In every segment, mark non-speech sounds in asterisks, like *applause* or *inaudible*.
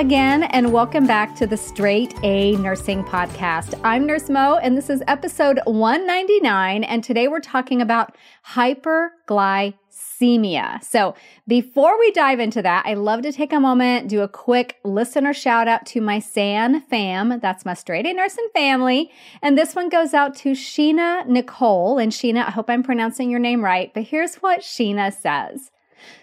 again, and welcome back to the Straight A Nursing Podcast. I'm Nurse Mo, and this is episode 199. And today we're talking about hyperglycemia. So, before we dive into that, I love to take a moment, do a quick listener shout out to my SAN fam. That's my Straight A Nursing family. And this one goes out to Sheena Nicole. And Sheena, I hope I'm pronouncing your name right, but here's what Sheena says.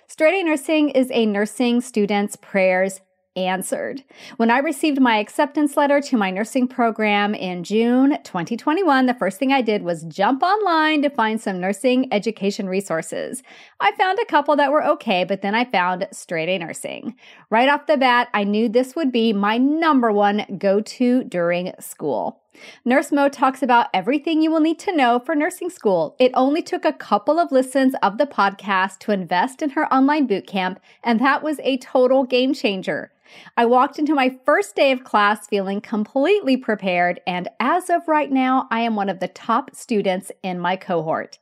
Straight A Nursing is a nursing student's prayers answered. When I received my acceptance letter to my nursing program in June 2021, the first thing I did was jump online to find some nursing education resources. I found a couple that were okay, but then I found Straight A Nursing. Right off the bat, I knew this would be my number one go to during school. Nurse Mo talks about everything you will need to know for nursing school. It only took a couple of listens of the podcast to invest in her online bootcamp, and that was a total game changer. I walked into my first day of class feeling completely prepared, and as of right now, I am one of the top students in my cohort.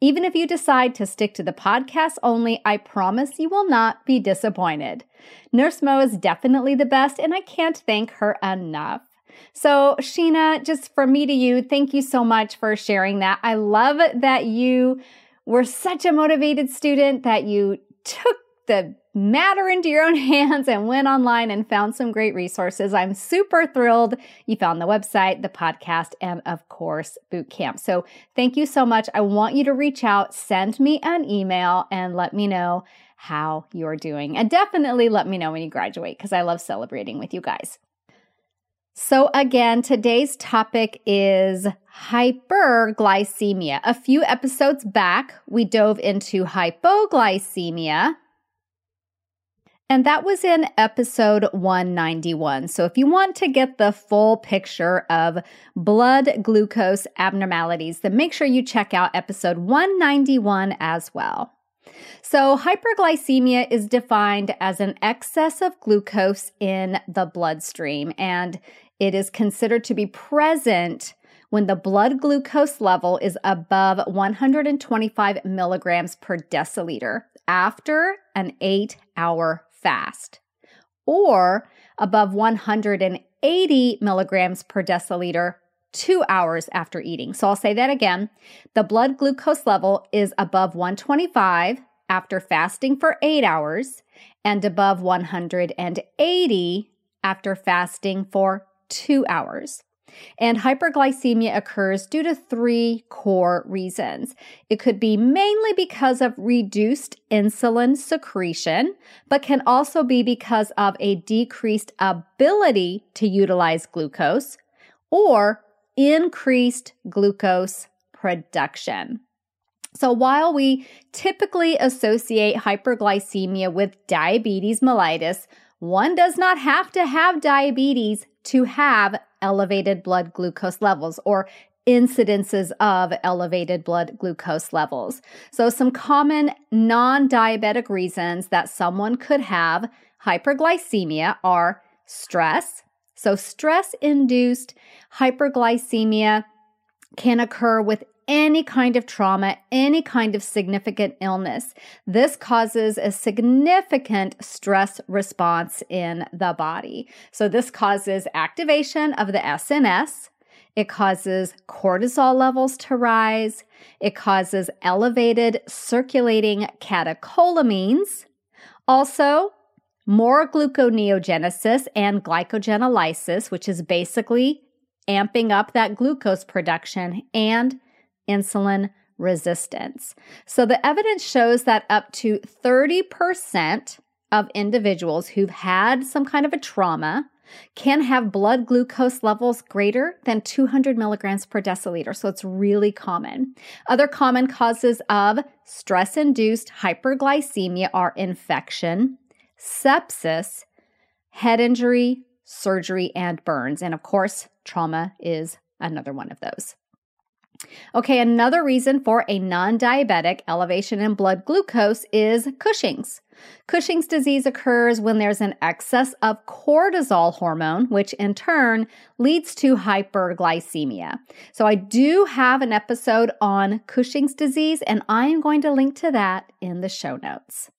Even if you decide to stick to the podcast only, I promise you will not be disappointed. Nurse Mo is definitely the best, and I can't thank her enough. So, Sheena, just from me to you, thank you so much for sharing that. I love that you were such a motivated student that you took the matter into your own *laughs* hands and went online and found some great resources. I'm super thrilled you found the website, the podcast, and of course, boot camp. So thank you so much. I want you to reach out, send me an email, and let me know how you're doing. And definitely let me know when you graduate because I love celebrating with you guys. So, again, today's topic is hyperglycemia. A few episodes back, we dove into hypoglycemia, and that was in episode 191. So if you want to get the full picture of blood glucose abnormalities, then make sure you check out episode 191 as well. So, hyperglycemia is defined as an excess of glucose in the bloodstream, and it is considered to be present when the blood glucose level is above 125 milligrams per deciliter after an eight hour fast or above 180 milligrams per deciliter two hours after eating. So I'll say that again. The blood glucose level is above 125 after fasting for eight hours and above 180 after fasting for two hours. And hyperglycemia occurs due to three core reasons. It could be mainly because of reduced insulin secretion, but can also be because of a decreased ability to utilize glucose or increased glucose production. So, while we typically associate hyperglycemia with diabetes mellitus, one does not have to have diabetes to have elevated blood glucose levels or incidences of elevated blood glucose levels. So, some common non diabetic reasons that someone could have hyperglycemia are stress. So, stress induced hyperglycemia can occur with any kind of trauma, any kind of significant illness. This causes a significant stress response in the body. So, this causes activation of the SNS. It causes cortisol levels to rise. It causes elevated circulating catecholamines. Also, more gluconeogenesis and glycogenolysis, which is basically amping up that glucose production and insulin resistance. So the evidence shows that up to 30% of individuals who've had some kind of a trauma can have blood glucose levels greater than 200 milligrams per deciliter. So it's really common. Other common causes of stress induced hyperglycemia are infection, sepsis, head injury, surgery, and burns. And of course, trauma is another one of those. Okay, another reason for a non diabetic elevation in blood glucose is Cushing's. Cushing's disease occurs when there's an excess of cortisol hormone, which in turn leads to hyperglycemia. So, I do have an episode on Cushing's disease, and I am going to link to that in the show notes.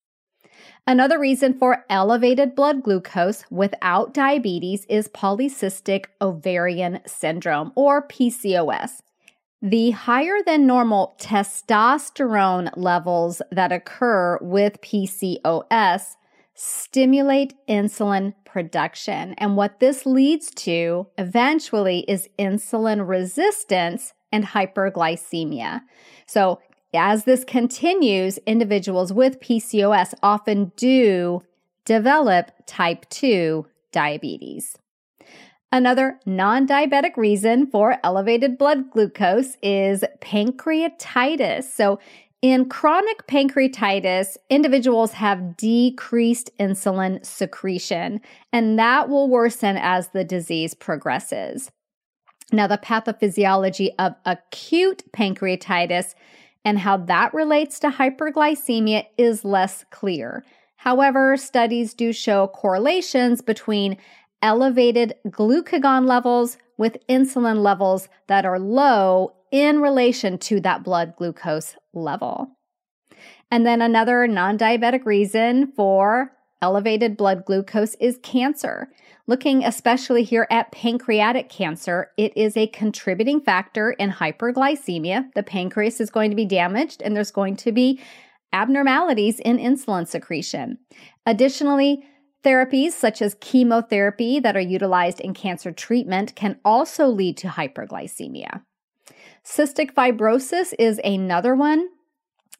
Another reason for elevated blood glucose without diabetes is polycystic ovarian syndrome or PCOS. The higher than normal testosterone levels that occur with PCOS stimulate insulin production. And what this leads to eventually is insulin resistance and hyperglycemia. So, as this continues, individuals with PCOS often do develop type 2 diabetes. Another non diabetic reason for elevated blood glucose is pancreatitis. So, in chronic pancreatitis, individuals have decreased insulin secretion, and that will worsen as the disease progresses. Now, the pathophysiology of acute pancreatitis and how that relates to hyperglycemia is less clear. However, studies do show correlations between elevated glucagon levels with insulin levels that are low in relation to that blood glucose level. And then another non diabetic reason for elevated blood glucose is cancer. Looking especially here at pancreatic cancer, it is a contributing factor in hyperglycemia. The pancreas is going to be damaged and there's going to be abnormalities in insulin secretion. Additionally, therapies such as chemotherapy that are utilized in cancer treatment can also lead to hyperglycemia. Cystic fibrosis is another one.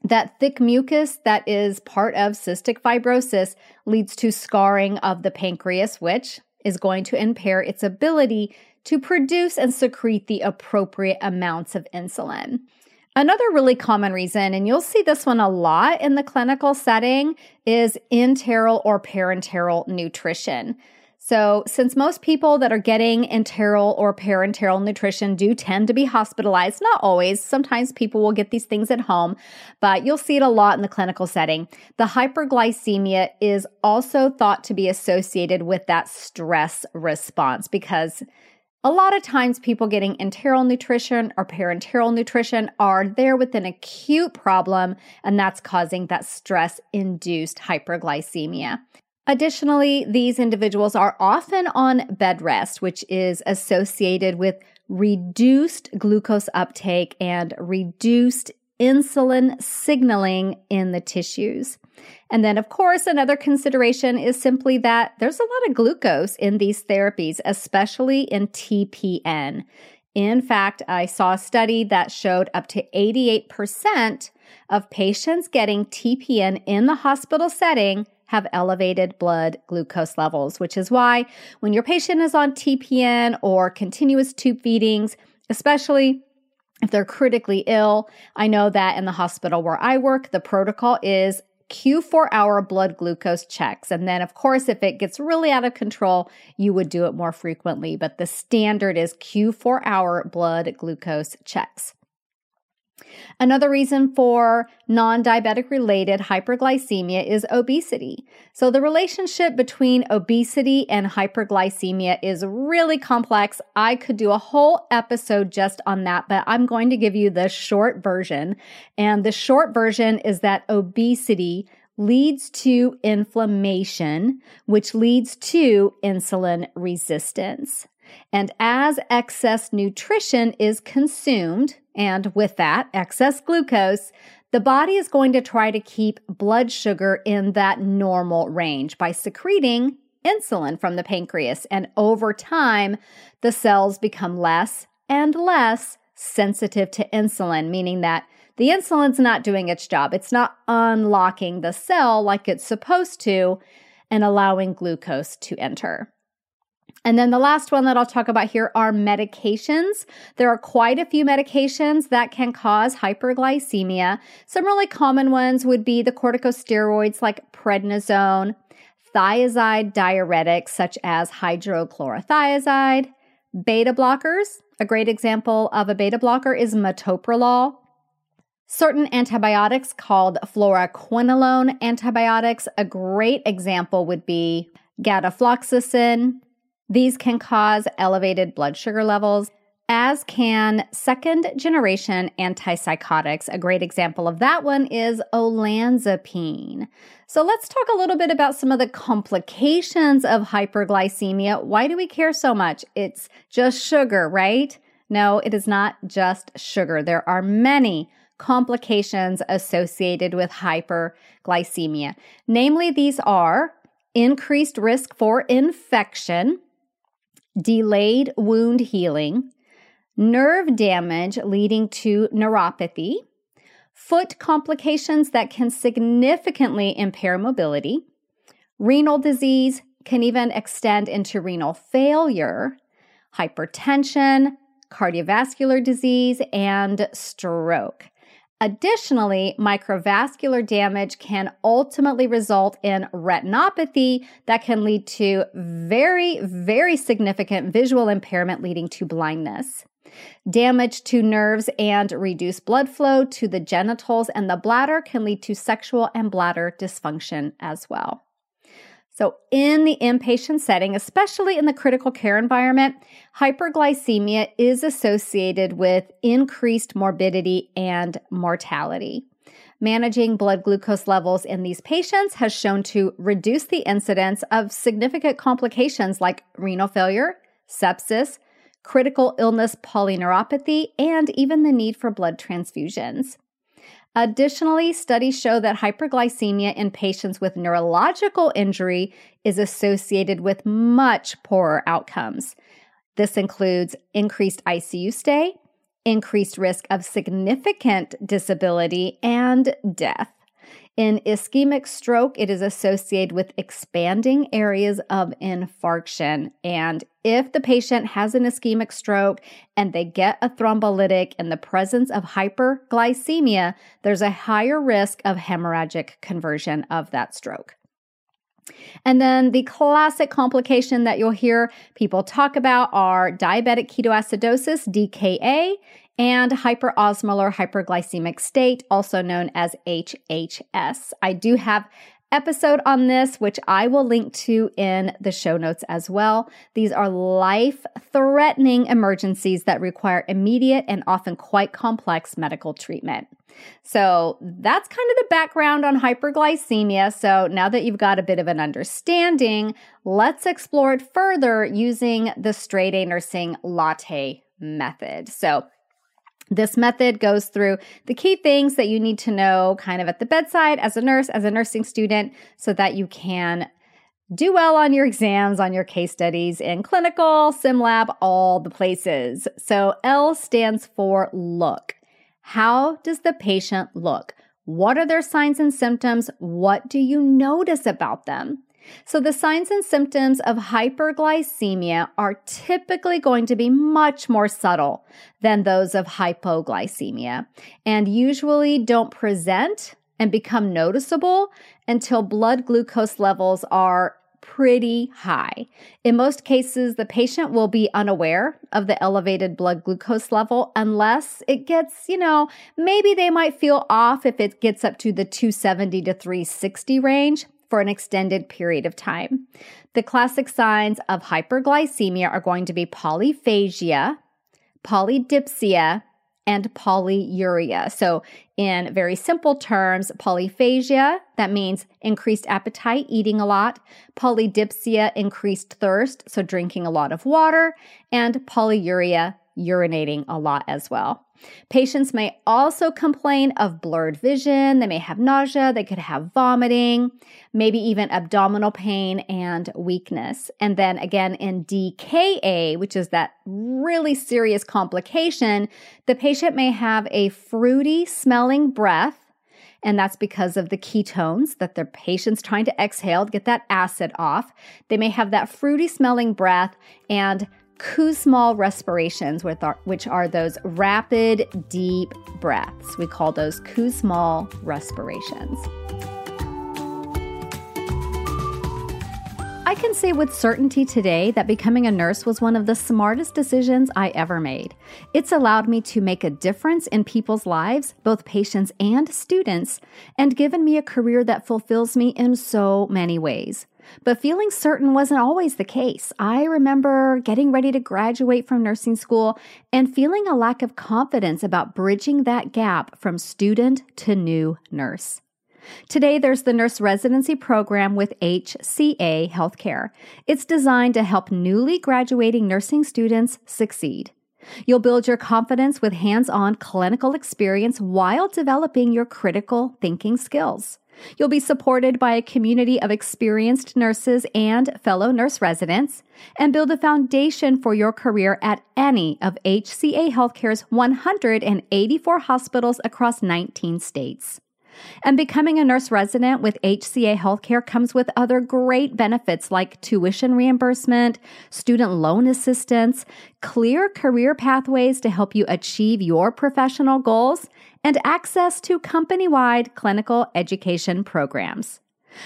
That thick mucus that is part of cystic fibrosis leads to scarring of the pancreas, which is going to impair its ability to produce and secrete the appropriate amounts of insulin. Another really common reason, and you'll see this one a lot in the clinical setting, is enteral or parenteral nutrition. So, since most people that are getting enteral or parenteral nutrition do tend to be hospitalized, not always, sometimes people will get these things at home, but you'll see it a lot in the clinical setting. The hyperglycemia is also thought to be associated with that stress response because a lot of times people getting enteral nutrition or parenteral nutrition are there with an acute problem, and that's causing that stress induced hyperglycemia. Additionally, these individuals are often on bed rest, which is associated with reduced glucose uptake and reduced insulin signaling in the tissues. And then, of course, another consideration is simply that there's a lot of glucose in these therapies, especially in TPN. In fact, I saw a study that showed up to 88% of patients getting TPN in the hospital setting have elevated blood glucose levels, which is why when your patient is on TPN or continuous tube feedings, especially if they're critically ill, I know that in the hospital where I work, the protocol is Q4 hour blood glucose checks. And then, of course, if it gets really out of control, you would do it more frequently. But the standard is Q4 hour blood glucose checks. Another reason for non diabetic related hyperglycemia is obesity. So, the relationship between obesity and hyperglycemia is really complex. I could do a whole episode just on that, but I'm going to give you the short version. And the short version is that obesity leads to inflammation, which leads to insulin resistance. And as excess nutrition is consumed, and with that, excess glucose, the body is going to try to keep blood sugar in that normal range by secreting insulin from the pancreas. And over time, the cells become less and less sensitive to insulin, meaning that the insulin's not doing its job. It's not unlocking the cell like it's supposed to and allowing glucose to enter. And then the last one that I'll talk about here are medications. There are quite a few medications that can cause hyperglycemia. Some really common ones would be the corticosteroids like prednisone, thiazide diuretics such as hydrochlorothiazide, beta blockers. A great example of a beta blocker is metoprolol. Certain antibiotics called fluoroquinolone antibiotics. A great example would be gatifloxacin, these can cause elevated blood sugar levels. as can second generation antipsychotics. A great example of that one is olanzapine. So let's talk a little bit about some of the complications of hyperglycemia. Why do we care so much? It's just sugar, right? No, it is not just sugar. There are many complications associated with hyperglycemia. Namely, these are increased risk for infection, delayed wound healing, nerve damage leading to neuropathy, foot complications that can significantly impair mobility, renal disease can even extend into renal failure, hypertension, cardiovascular disease, and stroke. Additionally, microvascular damage can ultimately result in retinopathy that can lead to very, very significant visual impairment leading to blindness. Damage to nerves and reduced blood flow to the genitals and the bladder can lead to sexual and bladder dysfunction as well. So, in the inpatient setting, especially in the critical care environment, hyperglycemia is associated with increased morbidity and mortality. Managing blood glucose levels in these patients has shown to reduce the incidence of significant complications like renal failure, sepsis, critical illness polyneuropathy, and even the need for blood transfusions. Additionally, studies show that hyperglycemia in patients with neurological injury is associated with much poorer outcomes. This includes increased ICU stay, increased risk of significant disability, and death. In ischemic stroke, it is associated with expanding areas of infarction. And if the patient has an ischemic stroke and they get a thrombolytic in the presence of hyperglycemia, there's a higher risk of hemorrhagic conversion of that stroke. And then the classic complication that you'll hear people talk about are diabetic ketoacidosis, DKA, and hyperosmolar hyperglycemic state, also known as HHS. I do have episode on this, which I will link to in the show notes as well. These are life threatening emergencies that require immediate and often quite complex medical treatment. So that's kind of the background on hyperglycemia. So now that you've got a bit of an understanding, let's explore it further using the straight A nursing latte method. So this method goes through the key things that you need to know kind of at the bedside as a nurse, as a nursing student, so that you can do well on your exams, on your case studies in clinical, sim lab, all the places. So L stands for look. How does the patient look? What are their signs and symptoms? What do you notice about them? So, the signs and symptoms of hyperglycemia are typically going to be much more subtle than those of hypoglycemia and usually don't present and become noticeable until blood glucose levels are pretty high. In most cases, the patient will be unaware of the elevated blood glucose level unless it gets, you know, maybe they might feel off if it gets up to the 270 to 360 range for an extended period of time. The classic signs of hyperglycemia are going to be polyphagia, polydipsia, and polyuria. So, in very simple terms, polyphagia, that means increased appetite, eating a lot, polydipsia, increased thirst, so drinking a lot of water, and polyuria, urinating a lot as well. Patients may also complain of blurred vision. They may have nausea. They could have vomiting, maybe even abdominal pain and weakness. And then again, in DKA, which is that really serious complication, the patient may have a fruity smelling breath. And that's because of the ketones that the patient's trying to exhale to get that acid off. They may have that fruity smelling breath and Kussmaul respirations, which are those rapid, deep breaths. We call those Kussmaul respirations. I can say with certainty today that becoming a nurse was one of the smartest decisions I ever made. It's allowed me to make a difference in people's lives, both patients and students, and given me a career that fulfills me in so many ways. But feeling certain wasn't always the case. I remember getting ready to graduate from nursing school and feeling a lack of confidence about bridging that gap from student to new nurse. Today, there's the nurse residency program with HCA Healthcare. It's designed to help newly graduating nursing students succeed. You'll build your confidence with hands on clinical experience while developing your critical thinking skills. You'll be supported by a community of experienced nurses and fellow nurse residents, and build a foundation for your career at any of HCA Healthcare's 184 hospitals across 19 states. And becoming a nurse resident with HCA Healthcare comes with other great benefits like tuition reimbursement, student loan assistance, clear career pathways to help you achieve your professional goals, and access to company wide clinical education programs.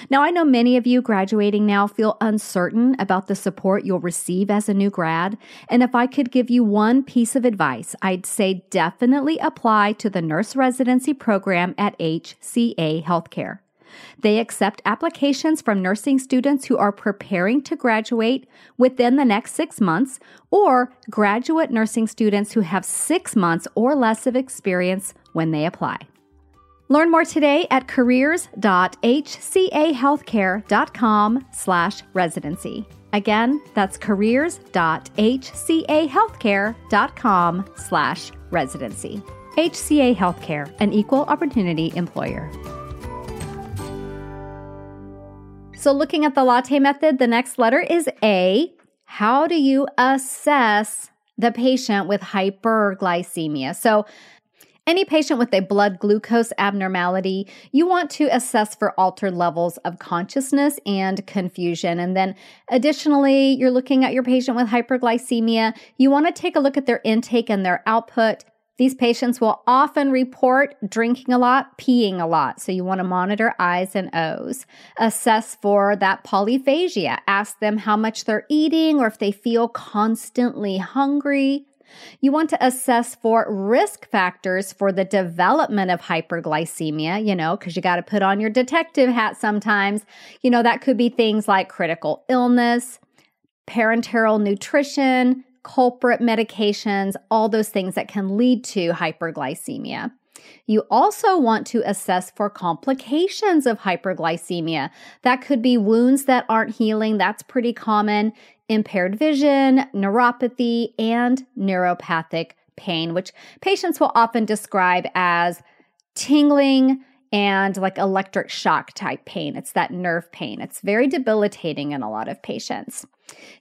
Now, I know many of you graduating now feel uncertain about the support you'll receive as a new grad. And if I could give you one piece of advice, I'd say definitely apply to the nurse residency program at HCA Healthcare. They accept applications from nursing students who are preparing to graduate within the next six months or graduate nursing students who have six months or less of experience when they apply. Learn more today at careers.hcahealthcare.com slash residency. Again, that's careers.hcahealthcare.com slash residency. HCA Healthcare, an equal opportunity employer. So, looking at the latte method, the next letter is A. How do you assess the patient with hyperglycemia? So, any patient with a blood glucose abnormality, you want to assess for altered levels of consciousness and confusion. And then additionally, you're looking at your patient with hyperglycemia. You want to take a look at their intake and their output. These patients will often report drinking a lot, peeing a lot. So you want to monitor I's and O's. Assess for that polyphagia. Ask them how much they're eating or if they feel constantly hungry. You want to assess for risk factors for the development of hyperglycemia, you know, because you got to put on your detective hat sometimes. You know, that could be things like critical illness, parenteral nutrition, culprit medications, all those things that can lead to hyperglycemia. You also want to assess for complications of hyperglycemia. That could be wounds that aren't healing. That's pretty common impaired vision, neuropathy, and neuropathic pain, which patients will often describe as tingling and like electric shock type pain. It's that nerve pain. It's very debilitating in a lot of patients.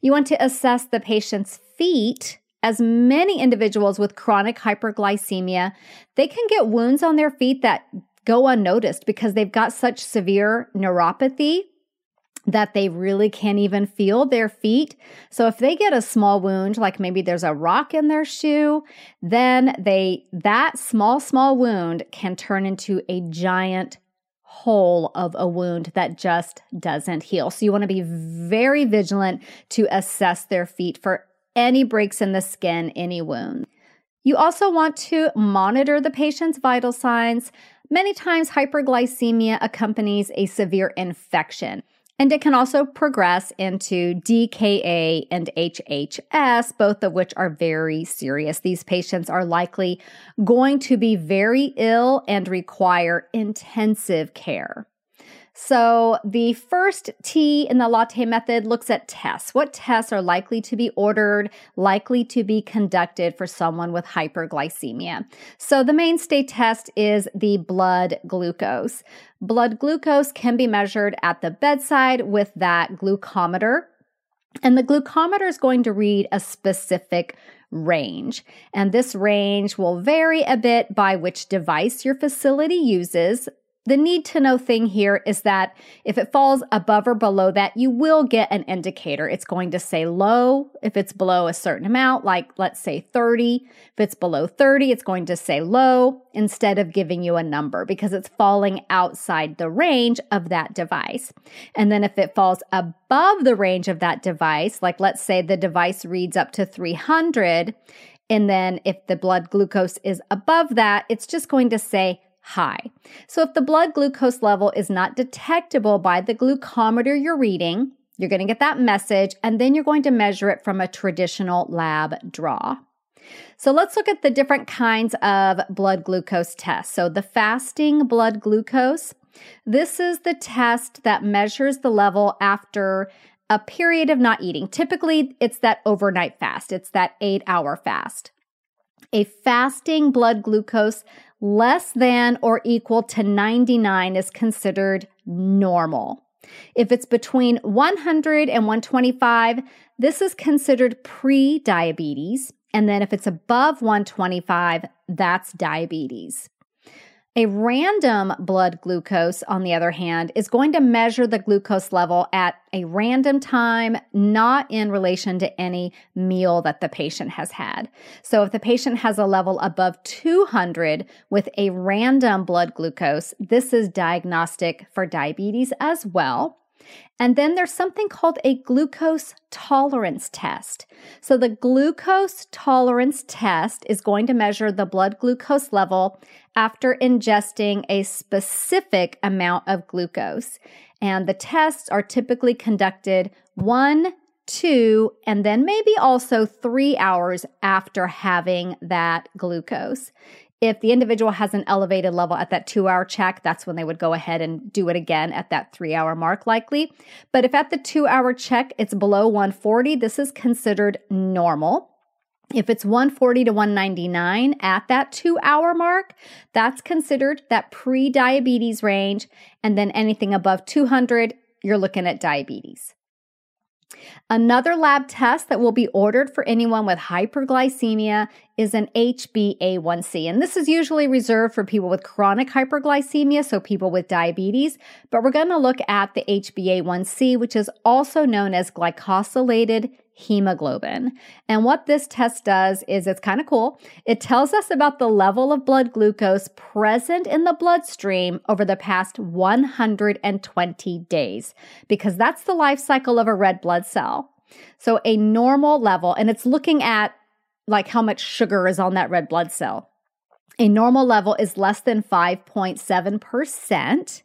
You want to assess the patient's feet. As many individuals with chronic hyperglycemia, they can get wounds on their feet that go unnoticed because they've got such severe neuropathy that they really can't even feel their feet. So if they get a small wound, like maybe there's a rock in their shoe, then they that small small wound can turn into a giant hole of a wound that just doesn't heal. So you want to be very vigilant to assess their feet for any breaks in the skin, any wound. You also want to monitor the patient's vital signs. Many times, hyperglycemia accompanies a severe infection. And it can also progress into DKA and HHS, both of which are very serious. These patients are likely going to be very ill and require intensive care. So, the first T in the latte method looks at tests. What tests are likely to be ordered, likely to be conducted for someone with hyperglycemia? So, the mainstay test is the blood glucose. Blood glucose can be measured at the bedside with that glucometer. And the glucometer is going to read a specific range. And this range will vary a bit by which device your facility uses. The need to know thing here is that if it falls above or below that, you will get an indicator. It's going to say low if it's below a certain amount, like let's say 30. If it's below 30, it's going to say low instead of giving you a number because it's falling outside the range of that device. And then if it falls above the range of that device, like let's say the device reads up to 300, and then if the blood glucose is above that, it's just going to say high. So if the blood glucose level is not detectable by the glucometer you're reading, You're going to get that message, and then you're going to measure it from a traditional lab draw. So let's look at the different kinds of blood glucose tests. So the fasting blood glucose, this is the test that measures the level after a period of not eating. Typically, it's that overnight fast, it's that eight hour fast. A fasting blood glucose less than or equal to 99 is considered normal. If it's between 100 and 125, this is considered pre diabetes. And then if it's above 125, that's diabetes. A random blood glucose, on the other hand, is going to measure the glucose level at a random time, not in relation to any meal that the patient has had. So, if the patient has a level above 200 with a random blood glucose, this is diagnostic for diabetes as well. And then there's something called a glucose tolerance test. So, the glucose tolerance test is going to measure the blood glucose level after ingesting a specific amount of glucose. And the tests are typically conducted one, two, and then maybe also three hours after having that glucose. If the individual has an elevated level at that two hour check, that's when they would go ahead and do it again at that three hour mark, likely. But if at the two hour check it's below 140, this is considered normal. If it's 140 to 199 at that two hour mark, that's considered that pre diabetes range. And then anything above 200, you're looking at diabetes. Another lab test that will be ordered for anyone with hyperglycemia is an HbA1c. And this is usually reserved for people with chronic hyperglycemia, so people with diabetes. But we're going to look at the HbA1c, which is also known as glycosylated hemoglobin. And what this test does is it's kind of cool. It tells us about the level of blood glucose present in the bloodstream over the past 120 days, because that's the life cycle of a red blood cell. So a normal level, and it's looking at like how much sugar is on that red blood cell. A normal level is less than 5.7%.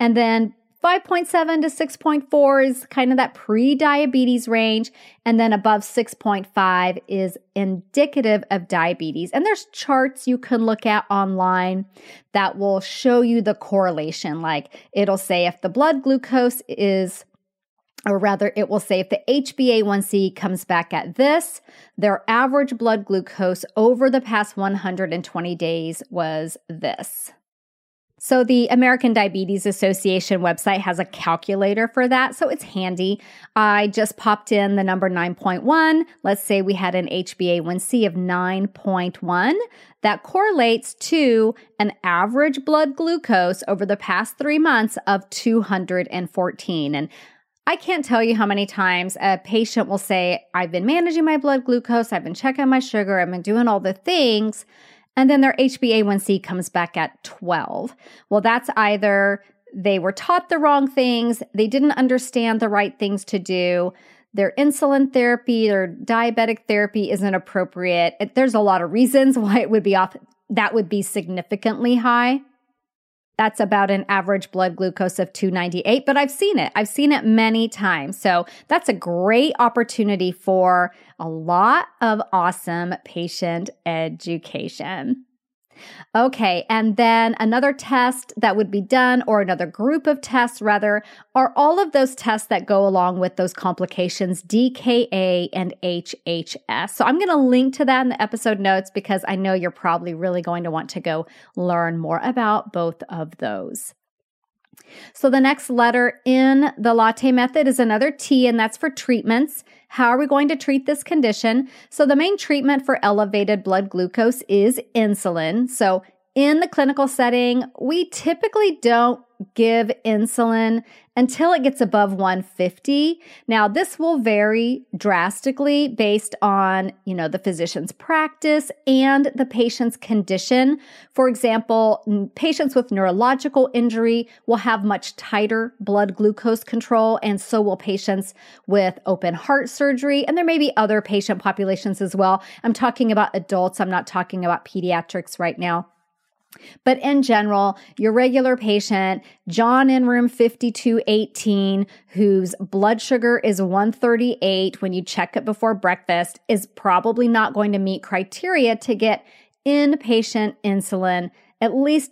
And then 5.7 to 6.4 is kind of that pre diabetes range. And then above 6.5 is indicative of diabetes. And there's charts you can look at online that will show you the correlation. Like it'll say if the blood glucose is or rather, it will say if the HbA1c comes back at this, their average blood glucose over the past 120 days was this. So the American Diabetes Association website has a calculator for that. So it's handy. I just popped in the number 9.1. Let's say we had an HbA1c of 9.1. That correlates to an average blood glucose over the past three months of 214. And I can't tell you how many times a patient will say, I've been managing my blood glucose, I've been checking my sugar, I've been doing all the things and then their HbA1c comes back at 12. Well, that's either they were taught the wrong things, they didn't understand the right things to do, their insulin therapy or diabetic therapy isn't appropriate. There's a lot of reasons *laughs* why it would be off that would be significantly high. That's about an average blood glucose of 298, but I've seen it. I've seen it many times. So that's a great opportunity for a lot of awesome patient education. Okay, and then another test that would be done, or another group of tests rather, are all of those tests that go along with those complications, DKA and HHS. So I'm going to link to that in the episode notes because I know you're probably really going to want to go learn more about both of those. So the next letter in the latte method is another T, and that's for treatments. How are we going to treat this condition? So the main treatment for elevated blood glucose is insulin. So in the clinical setting, we typically don't give insulin until it gets above 150. Now, this will vary drastically based on, you know, the physician's practice and the patient's condition. For example, patients with neurological injury will have much tighter blood glucose control, and so will patients with open heart surgery. And there may be other patient populations as well. I'm talking about adults, I'm not talking about pediatrics right now. But in general, your regular patient, John in room 5218, whose blood sugar is 138 when you check it before breakfast, is probably not going to meet criteria to get inpatient insulin, at least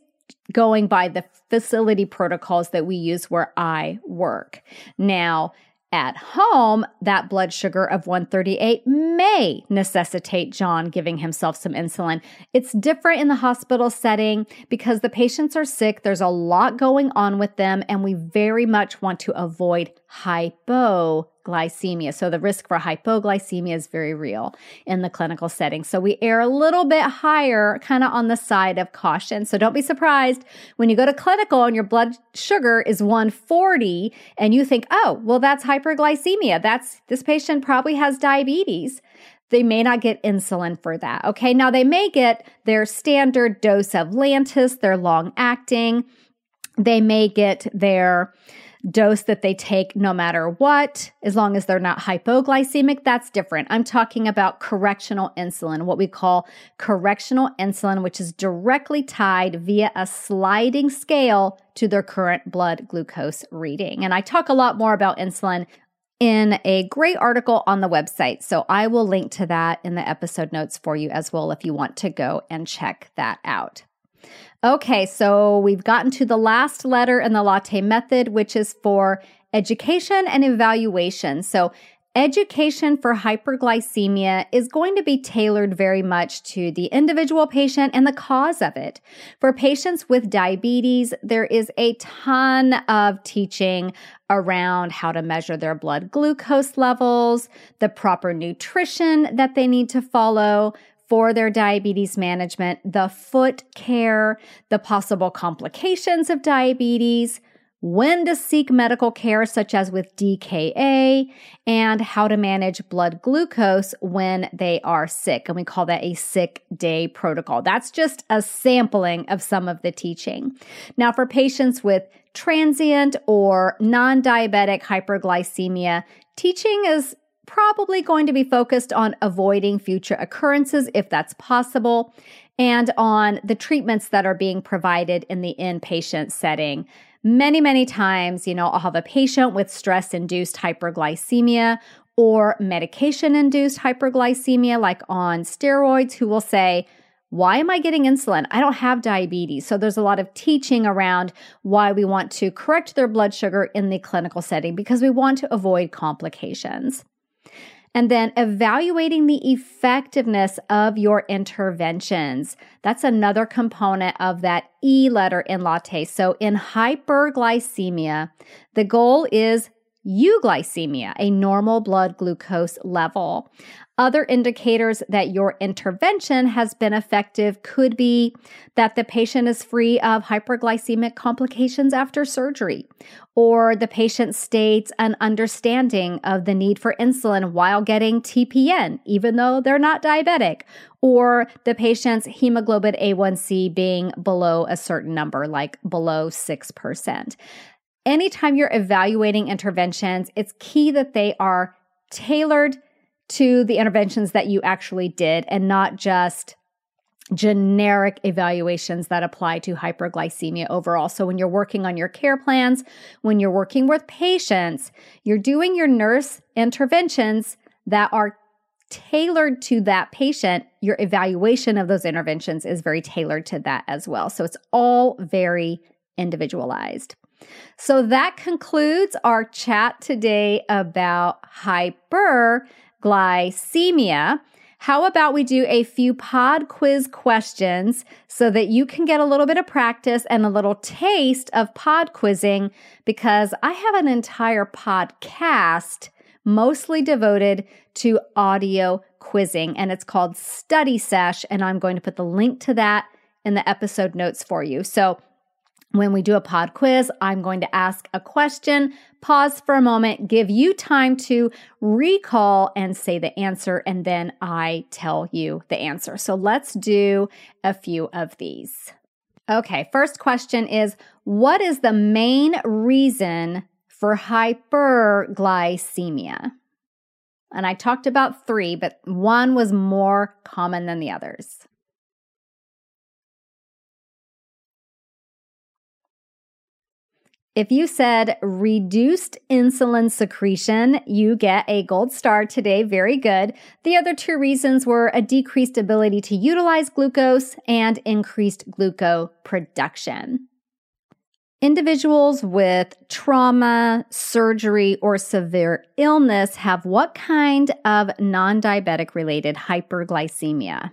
going by the facility protocols that we use where I work. Now, at home, that blood sugar of 138 may necessitate John giving himself some insulin. It's different in the hospital setting because the patients are sick. There's a lot going on with them, and we very much want to avoid hypo glycemia. So the risk for hypoglycemia is very real in the clinical setting. So we err a little bit higher, kind of on the side of caution. So don't be surprised when you go to clinical and your blood sugar is 140 and you think, oh, well, that's hyperglycemia. That's this patient probably has diabetes. They may not get insulin for that. Okay. Now they may get their standard dose of Lantus, their long acting. They may get their dose that they take no matter what, as long as they're not hypoglycemic, that's different. I'm talking about correctional insulin, what we call correctional insulin, which is directly tied via a sliding scale to their current blood glucose reading. And I talk a lot more about insulin in a great article on the website. So I will link to that in the episode notes for you as well if you want to go and check that out. Okay, so we've gotten to the last letter in the latte method, which is for education and evaluation. So, education for hyperglycemia is going to be tailored very much to the individual patient and the cause of it. For patients with diabetes, there is a ton of teaching around how to measure their blood glucose levels, the proper nutrition that they need to follow, for their diabetes management, the foot care, the possible complications of diabetes, when to seek medical care, such as with DKA, and how to manage blood glucose when they are sick. And we call that a sick day protocol. That's just a sampling of some of the teaching. Now, for patients with transient or non diabetic hyperglycemia, teaching is probably going to be focused on avoiding future occurrences if that's possible and on the treatments that are being provided in the inpatient setting. Many, many times, you know, I'll have a patient with stress induced hyperglycemia or medication induced hyperglycemia, like on steroids, who will say, why am I getting insulin? I don't have diabetes. So there's a lot of teaching around why we want to correct their blood sugar in the clinical setting because we want to avoid complications. And then evaluating the effectiveness of your interventions. That's another component of that E letter in latte. So in hyperglycemia, the goal is euglycemia, a normal blood glucose level. Other indicators that your intervention has been effective could be that the patient is free of hyperglycemic complications after surgery, or the patient states an understanding of the need for insulin while getting TPN, even though they're not diabetic, or the patient's hemoglobin A1C being below a certain number, like below 6%. Anytime you're evaluating interventions, it's key that they are tailored to the interventions that you actually did and not just generic evaluations that apply to hyperglycemia overall. So, when you're working on your care plans, when you're working with patients, you're doing your nurse interventions that are tailored to that patient. Your evaluation of those interventions is very tailored to that as well. So, it's all very individualized. So, that concludes our chat today about hyperglycemia. How about we do a few pod quiz questions so that you can get a little bit of practice and a little taste of pod quizzing? Because I have an entire podcast mostly devoted to audio quizzing, and it's called Study Sesh. And I'm going to put the link to that in the episode notes for you. So when we do a pod quiz, I'm going to ask a question, pause for a moment, give you time to recall and say the answer, and then I tell you the answer. So let's do a few of these. Okay, first question is What is the main reason for hyperglycemia? And I talked about three, but one was more common than the others. If you said reduced insulin secretion, you get a gold star today. Very good. The other two reasons were a decreased ability to utilize glucose and increased glucose production. Individuals with trauma, surgery, or severe illness have what kind of non diabetic related hyperglycemia?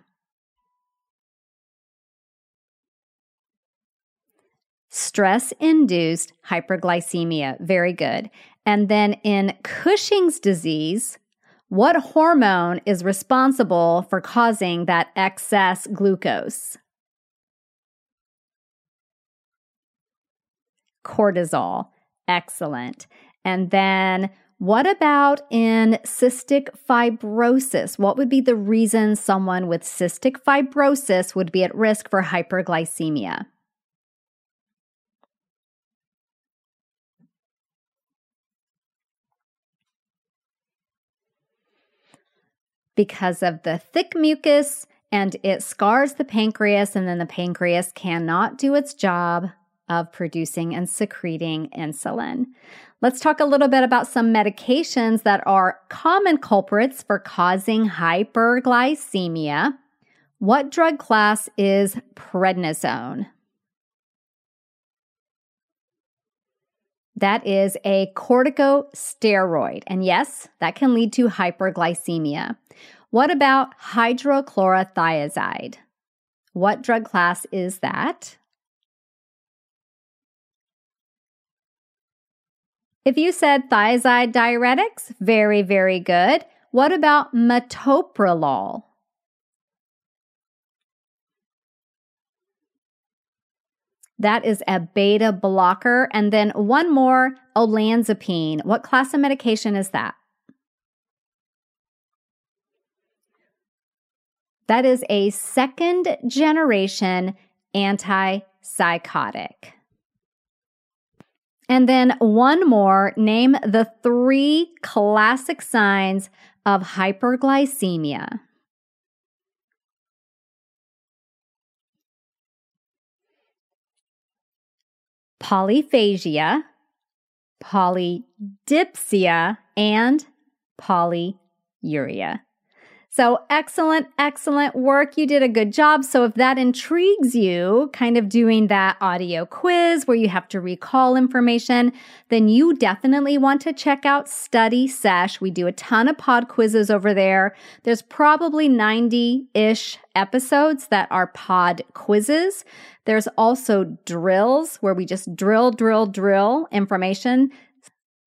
Stress induced hyperglycemia. Very good. And then in Cushing's disease, what hormone is responsible for causing that excess glucose? cortisol. Excellent. And then what about in cystic fibrosis? What would be the reason someone with cystic fibrosis would be at risk for hyperglycemia? Because of the thick mucus and it scars the pancreas, and then the pancreas cannot do its job of producing and secreting insulin. Let's talk a little bit about some medications that are common culprits for causing hyperglycemia. What drug class is prednisone? That is a corticosteroid. And yes, that can lead to hyperglycemia. What about hydrochlorothiazide? What drug class is that? If you said thiazide diuretics, very, very good. What about metoprolol? That is a beta blocker. And then one more, olanzapine. What class of medication is that? That is a second generation antipsychotic. And then one more name the three classic signs of hyperglycemia. Polyphagia, polydipsia, and polyuria. So excellent, excellent work. You did a good job. So if that intrigues you, kind of doing that audio quiz where you have to recall information, then you definitely want to check out Study Sesh. We do a ton of pod quizzes over there. There's probably 90 ish episodes that are pod quizzes. There's also drills where we just drill, drill, drill information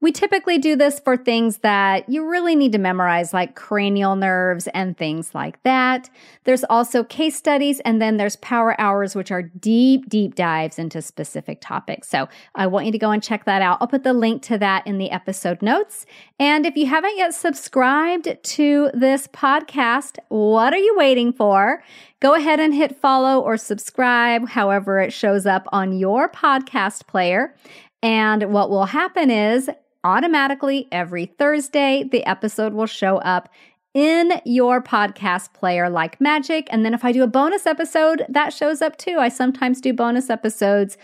we typically do this for things that you really need to memorize, like cranial nerves and things like that. There's also case studies, and then there's power hours, which are deep, deep dives into specific topics. So I want you to go and check that out. I'll put the link to that in the episode notes. And if you haven't yet subscribed to this podcast, what are you waiting for? Go ahead and hit follow or subscribe, however it shows up on your podcast player. And what will happen is automatically every Thursday, the episode will show up in your podcast player like magic. And then if I do a bonus episode, that shows up too. I sometimes do bonus episodes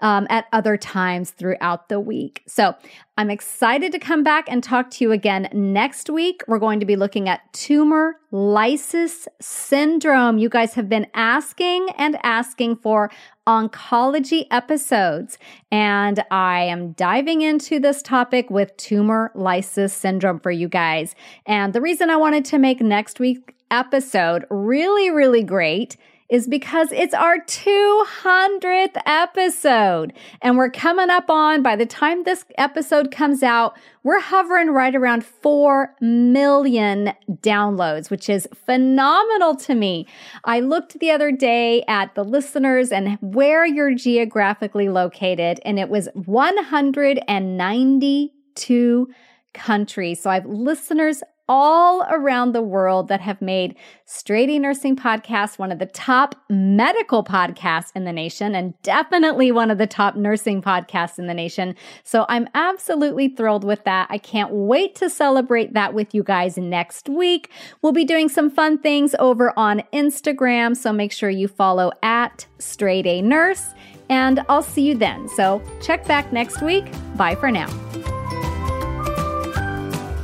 um, at other times throughout the week. So I'm excited to come back and talk to you again next week. We're going to be looking at tumor lysis syndrome. You guys have been asking and asking for oncology episodes, and I am diving into this topic with tumor lysis syndrome for you guys. And the reason I wanted to make next week's episode really, really great is because it's our 200th episode. And we're coming up on, by the time this episode comes out, we're hovering right around 4 million downloads, which is phenomenal to me. I looked the other day at the listeners and where you're geographically located, and it was 192 countries. So I have listeners all around the world that have made Straight A Nursing Podcast one of the top medical podcasts in the nation and definitely one of the top nursing podcasts in the nation. So I'm absolutely thrilled with that. I can't wait to celebrate that with you guys next week. We'll be doing some fun things over on Instagram. So make sure you follow at Straight A Nurse. and I'll see you then. So check back next week. Bye for now.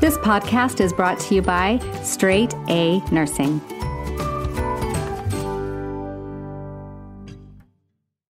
This podcast is brought to you by Straight A Nursing.